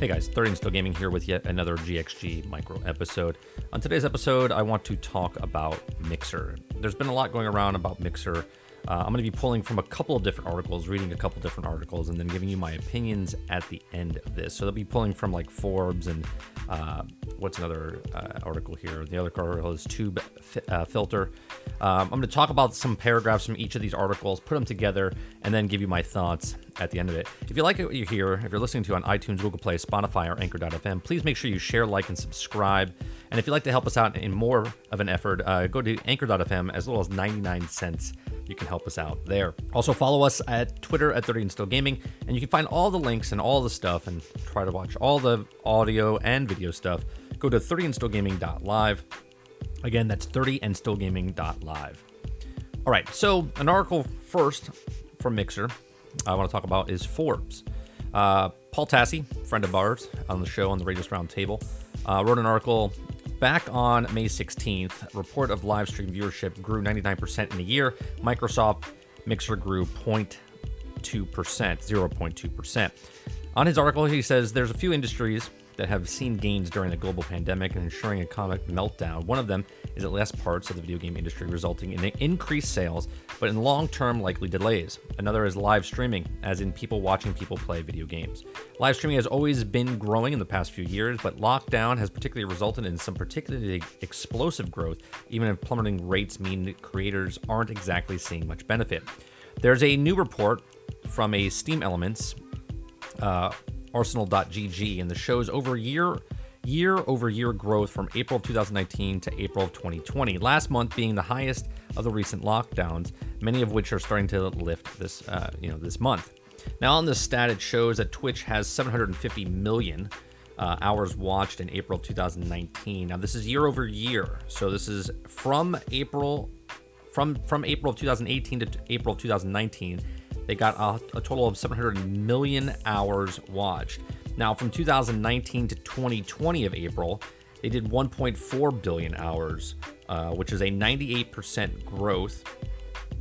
Hey guys, 30 and Still Gaming here with yet another GXG micro episode. On today's episode, I want to talk about Mixer. There's been a lot going around about Mixer. Uh, I'm going to be pulling from a couple of different articles, reading a couple different articles, and then giving you my opinions at the end of this. So they'll be pulling from like Forbes and uh, what's another uh, article here? The other article is Tube uh, Filter. Um, I'm going to talk about some paragraphs from each of these articles, put them together, and then give you my thoughts at the end of it. If you like what you hear, if you're listening to on iTunes, Google Play, Spotify, or Anchor.fm, please make sure you share, like, and subscribe. And if you'd like to help us out in more of an effort, uh, go to Anchor.fm as little as 99 cents. You can help us out there. Also, follow us at Twitter at 30 and Still Gaming, and you can find all the links and all the stuff and try to watch all the audio and video stuff. Go to 30andstillgaming.live. Again, that's 30andstillgaming.live. All right, so an article first from Mixer I want to talk about is Forbes. Uh, Paul Tassi, friend of ours on the show on the Radius Roundtable, uh, wrote an article back on May 16th. Report of live stream viewership grew 99% in a year. Microsoft Mixer grew 0.2%, 0.2%. On his article, he says there's a few industries that have seen gains during the global pandemic and ensuring economic meltdown. One of them is that less parts of the video game industry resulting in increased sales, but in long term, likely delays. Another is live streaming, as in people watching people play video games. Live streaming has always been growing in the past few years, but lockdown has particularly resulted in some particularly explosive growth, even if plummeting rates mean that creators aren't exactly seeing much benefit. There's a new report from a StreamElements. Uh, arsenal.gg and the show's over a year year over year growth from April of 2019 to April of 2020. Last month being the highest of the recent lockdowns, many of which are starting to lift this uh, you know this month. Now on this stat, it shows that Twitch has 750 million uh, hours watched in April 2019. Now this is year over year, so this is from April from from April of 2018 to April of 2019 they got a, a total of 700 million hours watched. Now, from 2019 to 2020 of April, they did 1.4 billion hours, uh, which is a 98% growth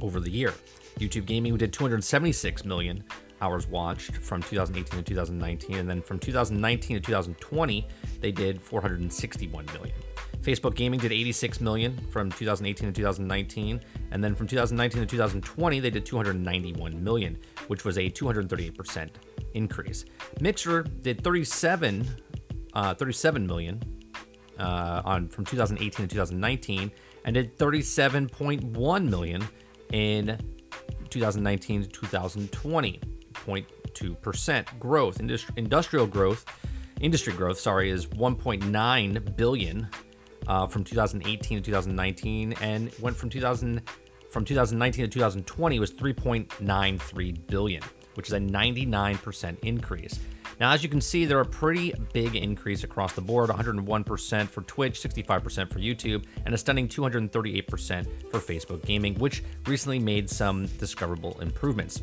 over the year. YouTube Gaming did 276 million hours watched from 2018 to 2019, and then from 2019 to 2020, they did 461 million. Facebook Gaming did 86 million from 2018 to 2019, and then from 2019 to 2020 they did 291 million, which was a 238% increase. Mixer did 37 uh, 37 million uh, on from 2018 to 2019, and did 37.1 million in 2019 to 2020. 0.2% growth. Industri- industrial growth, industry growth, sorry, is 1.9 billion uh, from 2018 to 2019, and went from 2000 from 2019 to 2020 was 3.93 billion, which is a 99% increase. Now, as you can see, there are a pretty big increase across the board 101% for Twitch, 65% for YouTube, and a stunning 238% for Facebook Gaming, which recently made some discoverable improvements.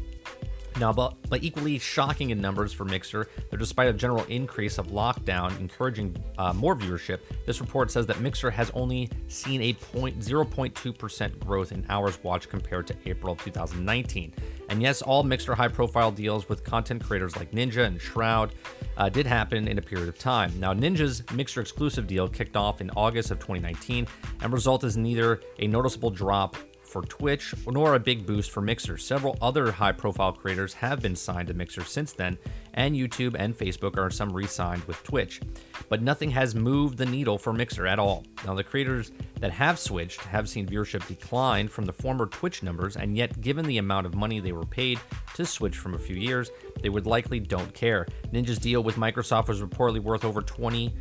Now, but, but equally shocking in numbers for Mixer, that despite a general increase of lockdown encouraging uh, more viewership, this report says that Mixer has only seen a 0.2% growth in hours watched compared to April 2019. And yes, all Mixer high profile deals with content creators like Ninja and Shroud uh, did happen in a period of time. Now, Ninja's Mixer exclusive deal kicked off in August of 2019 and resulted in neither a noticeable drop for Twitch, nor a big boost for Mixer. Several other high profile creators have been signed to Mixer since then, and YouTube and Facebook are some re signed with Twitch. But nothing has moved the needle for Mixer at all. Now, the creators that have switched have seen viewership decline from the former Twitch numbers, and yet, given the amount of money they were paid to switch from a few years, they would likely don't care. Ninja's deal with Microsoft was reportedly worth over 20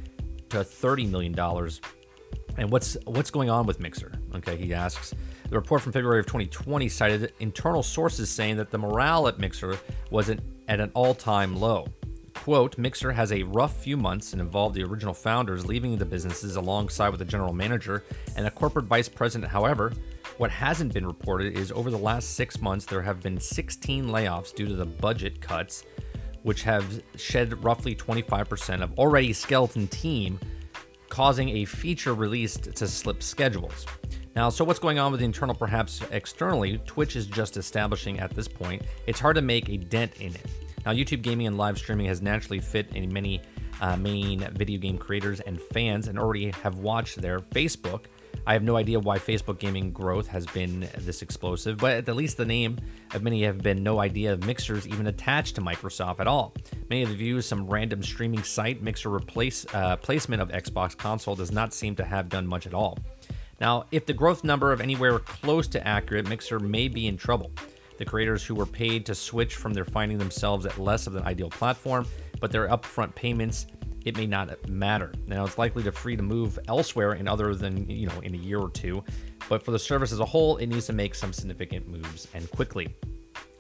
to 30 million dollars. And what's what's going on with Mixer? Okay, he asks. The report from February of 2020 cited internal sources saying that the morale at Mixer was at an all time low. Quote, Mixer has a rough few months and involved the original founders leaving the businesses alongside with the general manager and a corporate vice president. However, what hasn't been reported is over the last six months, there have been 16 layoffs due to the budget cuts, which have shed roughly 25% of already skeleton team, causing a feature released to slip schedules. Now, so what's going on with the internal, perhaps externally? Twitch is just establishing at this point. It's hard to make a dent in it. Now, YouTube gaming and live streaming has naturally fit in many uh, main video game creators and fans and already have watched their Facebook. I have no idea why Facebook gaming growth has been this explosive, but at the least the name of many have been no idea of Mixer's even attached to Microsoft at all. Many of the views some random streaming site Mixer replace uh, placement of Xbox console does not seem to have done much at all. Now, if the growth number of anywhere close to accurate, Mixer may be in trouble. The creators who were paid to switch from their finding themselves at less of an ideal platform, but their upfront payments it may not matter. Now it's likely to free to move elsewhere in other than, you know, in a year or two. But for the service as a whole, it needs to make some significant moves and quickly.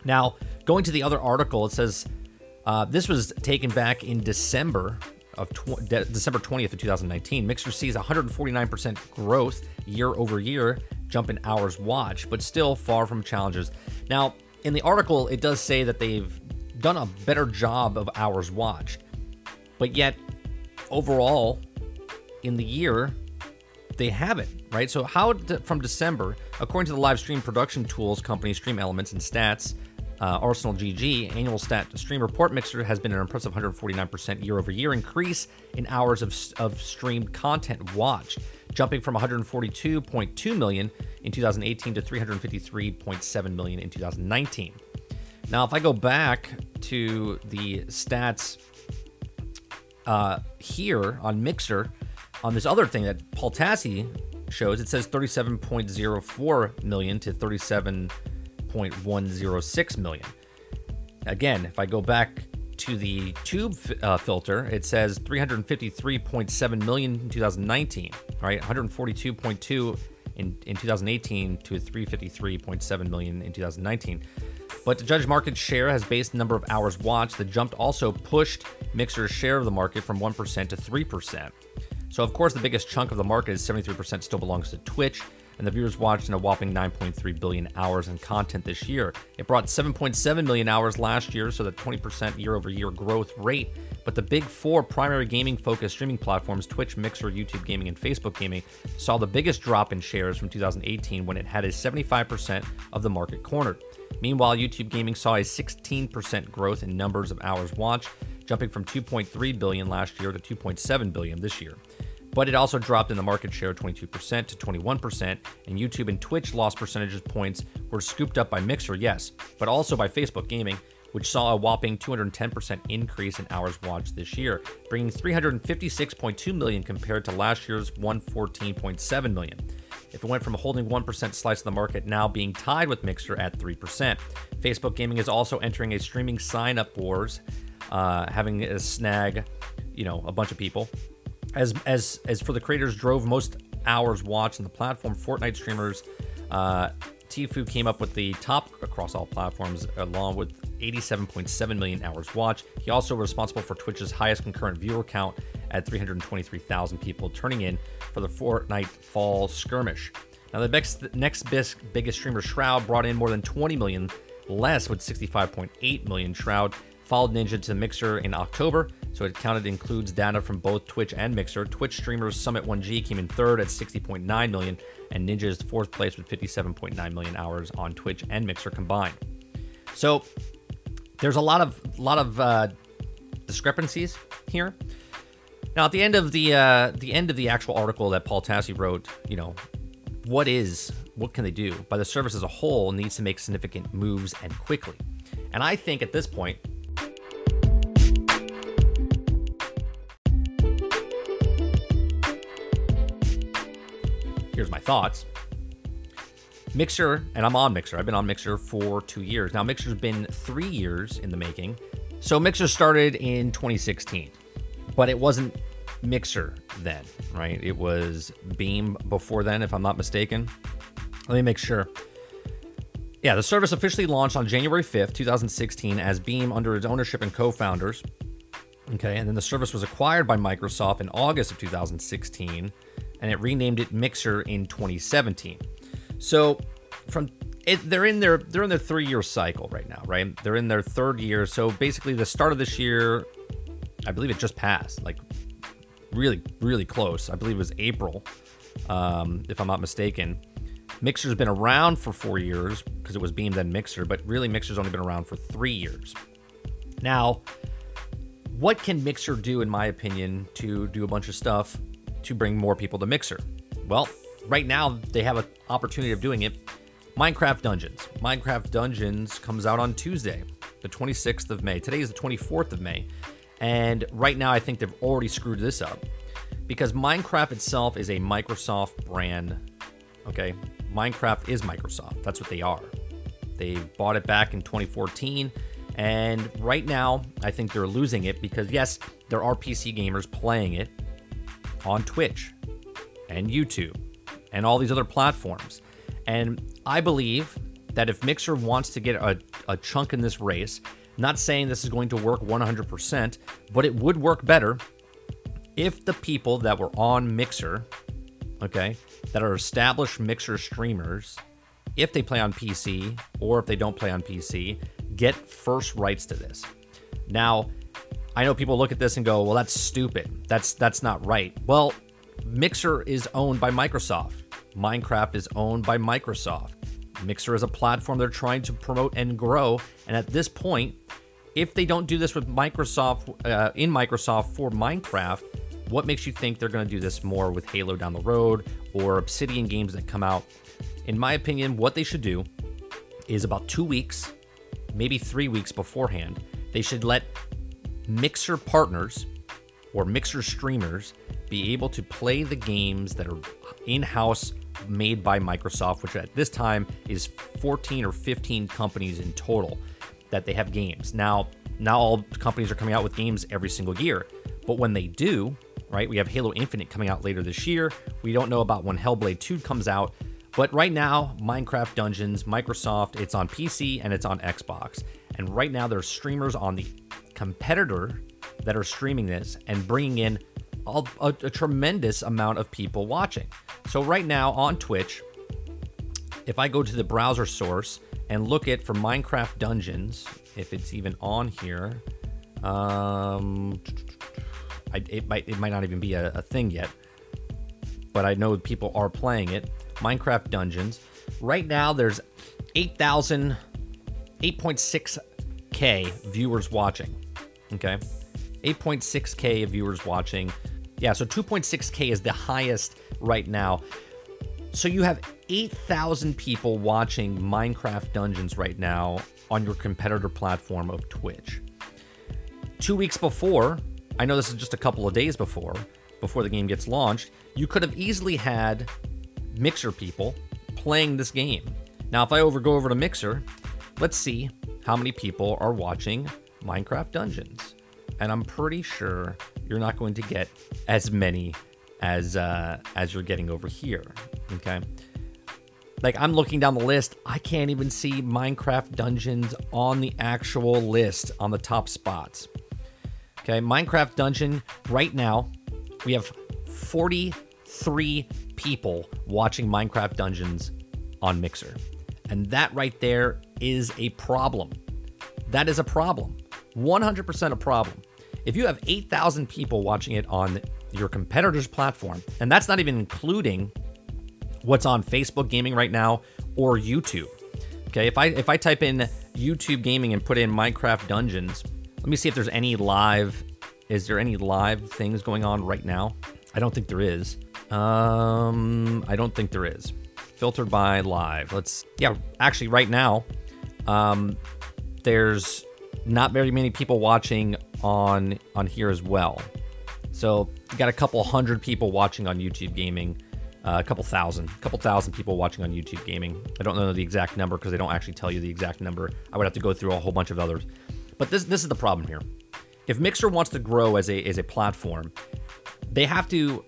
Now, going to the other article, it says uh, this was taken back in December of tw- De- December 20th of 2019. Mixer sees 149% growth year over year, jump in hours watched, but still far from challenges. Now, in the article, it does say that they've done a better job of hours watched, but yet overall in the year they haven't right? So how from december according to the live stream production tools company stream elements and stats uh, arsenal gg annual stat stream report mixer has been an impressive 149% year over year increase in hours of, of streamed content watched jumping from 142.2 million in 2018 to 353.7 million in 2019 now if i go back to the stats uh, here on Mixer, on this other thing that Paul Tassi shows, it says 37.04 million to 37.106 million. Again, if I go back to the tube uh, filter, it says 353.7 million in 2019, right? 142.2 in, in 2018 to 353.7 million in 2019. But to judge market share has based the number of hours watched. The jump also pushed Mixer's share of the market from 1% to 3%. So, of course, the biggest chunk of the market is 73% still belongs to Twitch, and the viewers watched in a whopping 9.3 billion hours in content this year. It brought 7.7 million hours last year, so the 20% year over year growth rate. But the big four primary gaming focused streaming platforms, Twitch, Mixer, YouTube Gaming, and Facebook Gaming, saw the biggest drop in shares from 2018 when it had a 75% of the market cornered. Meanwhile, YouTube Gaming saw a 16% growth in numbers of hours watched, jumping from 2.3 billion last year to 2.7 billion this year. But it also dropped in the market share 22% to 21%, and YouTube and Twitch lost percentages points were scooped up by Mixer, yes, but also by Facebook Gaming, which saw a whopping 210% increase in hours watched this year, bringing 356.2 million compared to last year's 114.7 million if it went from holding 1% slice of the market now being tied with Mixer at 3%. Facebook Gaming is also entering a streaming sign up wars, uh, having a snag, you know, a bunch of people. As, as, as for the creators drove most hours watched on the platform, Fortnite streamers, uh, Tfue came up with the top across all platforms, along with 87.7 million hours watched. He also responsible for Twitch's highest concurrent viewer count at 323,000 people turning in for the Fortnite Fall Skirmish. Now, the next, next biggest streamer, Shroud, brought in more than 20 million less with 65.8 million. Shroud followed Ninja to Mixer in October, so it counted includes data from both Twitch and Mixer. Twitch streamers Summit 1G came in third at 60.9 million, and Ninja is fourth place with 57.9 million hours on Twitch and Mixer combined. So there's a lot of lot of uh, discrepancies here. Now, at the end of the uh, the end of the actual article that Paul Tassi wrote, you know, what is what can they do? By the service as a whole needs to make significant moves and quickly. And I think at this point, here's my thoughts. Mixer, and I'm on Mixer. I've been on Mixer for two years. Now, Mixer's been three years in the making. So, Mixer started in 2016, but it wasn't Mixer then, right? It was Beam before then, if I'm not mistaken. Let me make sure. Yeah, the service officially launched on January 5th, 2016, as Beam under its ownership and co founders. Okay, and then the service was acquired by Microsoft in August of 2016, and it renamed it Mixer in 2017. So, from it, they're in their they're in their three year cycle right now, right? They're in their third year. So basically, the start of this year, I believe it just passed. Like really, really close. I believe it was April, um, if I'm not mistaken. Mixer's been around for four years because it was Beam then Mixer, but really Mixer's only been around for three years. Now, what can Mixer do, in my opinion, to do a bunch of stuff to bring more people to Mixer? Well, right now they have an opportunity of doing it. Minecraft Dungeons. Minecraft Dungeons comes out on Tuesday, the 26th of May. Today is the 24th of May. And right now, I think they've already screwed this up because Minecraft itself is a Microsoft brand. Okay. Minecraft is Microsoft. That's what they are. They bought it back in 2014. And right now, I think they're losing it because, yes, there are PC gamers playing it on Twitch and YouTube and all these other platforms. And I believe that if Mixer wants to get a, a chunk in this race, not saying this is going to work 100%, but it would work better if the people that were on Mixer, okay, that are established Mixer streamers, if they play on PC or if they don't play on PC, get first rights to this. Now, I know people look at this and go, "Well, that's stupid. That's that's not right." Well, Mixer is owned by Microsoft. Minecraft is owned by Microsoft. Mixer is a platform they're trying to promote and grow, and at this point, if they don't do this with Microsoft uh, in Microsoft for Minecraft, what makes you think they're going to do this more with Halo down the road or Obsidian games that come out? In my opinion, what they should do is about two weeks maybe three weeks beforehand, they should let Mixer partners or Mixer streamers be able to play the games that are in house made by Microsoft, which at this time is 14 or 15 companies in total that they have games. Now, not all companies are coming out with games every single year, but when they do, right, we have Halo Infinite coming out later this year. We don't know about when Hellblade 2 comes out. But right now, Minecraft Dungeons, Microsoft, it's on PC and it's on Xbox. And right now, there's streamers on the competitor that are streaming this and bringing in a, a, a tremendous amount of people watching. So right now on Twitch, if I go to the browser source and look at for Minecraft Dungeons, if it's even on here, um, I, it might it might not even be a, a thing yet, but I know people are playing it. Minecraft Dungeons. Right now, there's 8,000, 8.6K viewers watching. Okay. 8.6K viewers watching. Yeah, so 2.6K is the highest right now. So you have 8,000 people watching Minecraft Dungeons right now on your competitor platform of Twitch. Two weeks before, I know this is just a couple of days before, before the game gets launched, you could have easily had Mixer people playing this game. Now, if I over go over to Mixer, let's see how many people are watching Minecraft Dungeons. And I'm pretty sure you're not going to get as many as uh, as you're getting over here. Okay. Like I'm looking down the list, I can't even see Minecraft Dungeons on the actual list on the top spots. Okay, Minecraft Dungeon right now, we have 43 people watching Minecraft Dungeons on Mixer. And that right there is a problem. That is a problem. 100% a problem. If you have 8,000 people watching it on your competitor's platform, and that's not even including what's on Facebook gaming right now or YouTube. Okay, if I if I type in YouTube gaming and put in Minecraft Dungeons, let me see if there's any live is there any live things going on right now? I don't think there is. Um, I don't think there is. Filtered by live. Let's, yeah, actually, right now, um, there's not very many people watching on on here as well. So you got a couple hundred people watching on YouTube Gaming, uh, a couple thousand, a couple thousand people watching on YouTube Gaming. I don't know the exact number because they don't actually tell you the exact number. I would have to go through a whole bunch of others. But this this is the problem here. If Mixer wants to grow as a as a platform, they have to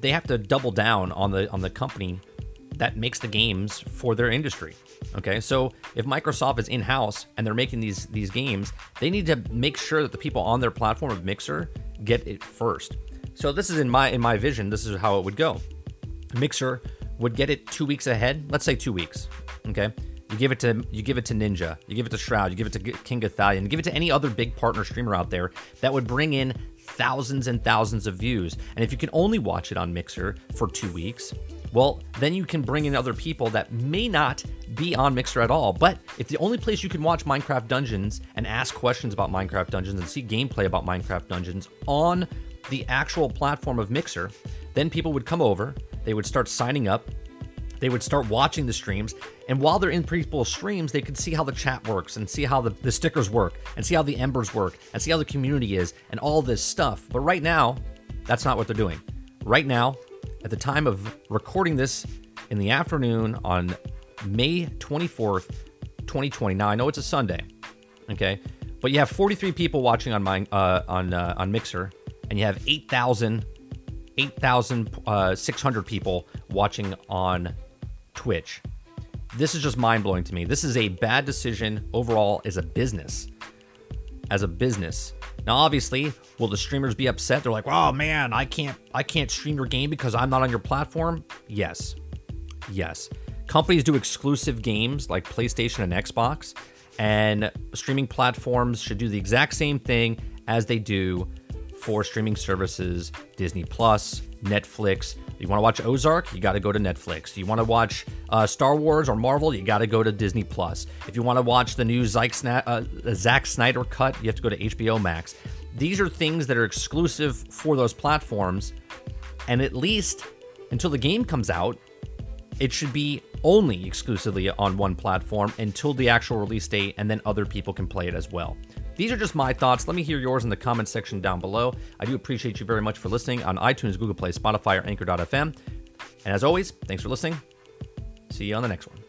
they have to double down on the on the company that makes the games for their industry. Okay, so if Microsoft is in house and they're making these these games, they need to make sure that the people on their platform of Mixer get it first. So this is in my in my vision. This is how it would go. Mixer would get it two weeks ahead. Let's say two weeks. Okay, you give it to you give it to Ninja, you give it to Shroud, you give it to King Gothalion, you give it to any other big partner streamer out there that would bring in thousands and thousands of views. And if you can only watch it on Mixer for two weeks, well, then you can bring in other people that may not be on Mixer at all. But if the only place you can watch Minecraft Dungeons and ask questions about Minecraft Dungeons and see gameplay about Minecraft Dungeons on the actual platform of Mixer, then people would come over, they would start signing up, they would start watching the streams, and while they're in people's streams, they could see how the chat works and see how the, the stickers work and see how the embers work and see how the community is and all this stuff. But right now, that's not what they're doing. Right now, at the time of recording this in the afternoon on May 24th, 2020. Now I know it's a Sunday, okay, but you have 43 people watching on my uh, on uh, on Mixer, and you have 8,000 8,600 uh, people watching on Twitch. This is just mind blowing to me. This is a bad decision overall as a business. As a business. Now, obviously, will the streamers be upset? They're like, "Oh man, I can't, I can't stream your game because I'm not on your platform." Yes, yes. Companies do exclusive games like PlayStation and Xbox, and streaming platforms should do the exact same thing as they do for streaming services Disney Plus, Netflix. You want to watch Ozark? You got to go to Netflix. You want to watch uh, Star Wars or Marvel? You got to go to Disney Plus. If you want to watch the new Zack, uh, Zack Snyder cut, you have to go to HBO Max. These are things that are exclusive for those platforms, and at least until the game comes out, it should be only exclusively on one platform until the actual release date, and then other people can play it as well. These are just my thoughts. Let me hear yours in the comments section down below. I do appreciate you very much for listening on iTunes, Google Play, Spotify, or Anchor.fm. And as always, thanks for listening. See you on the next one.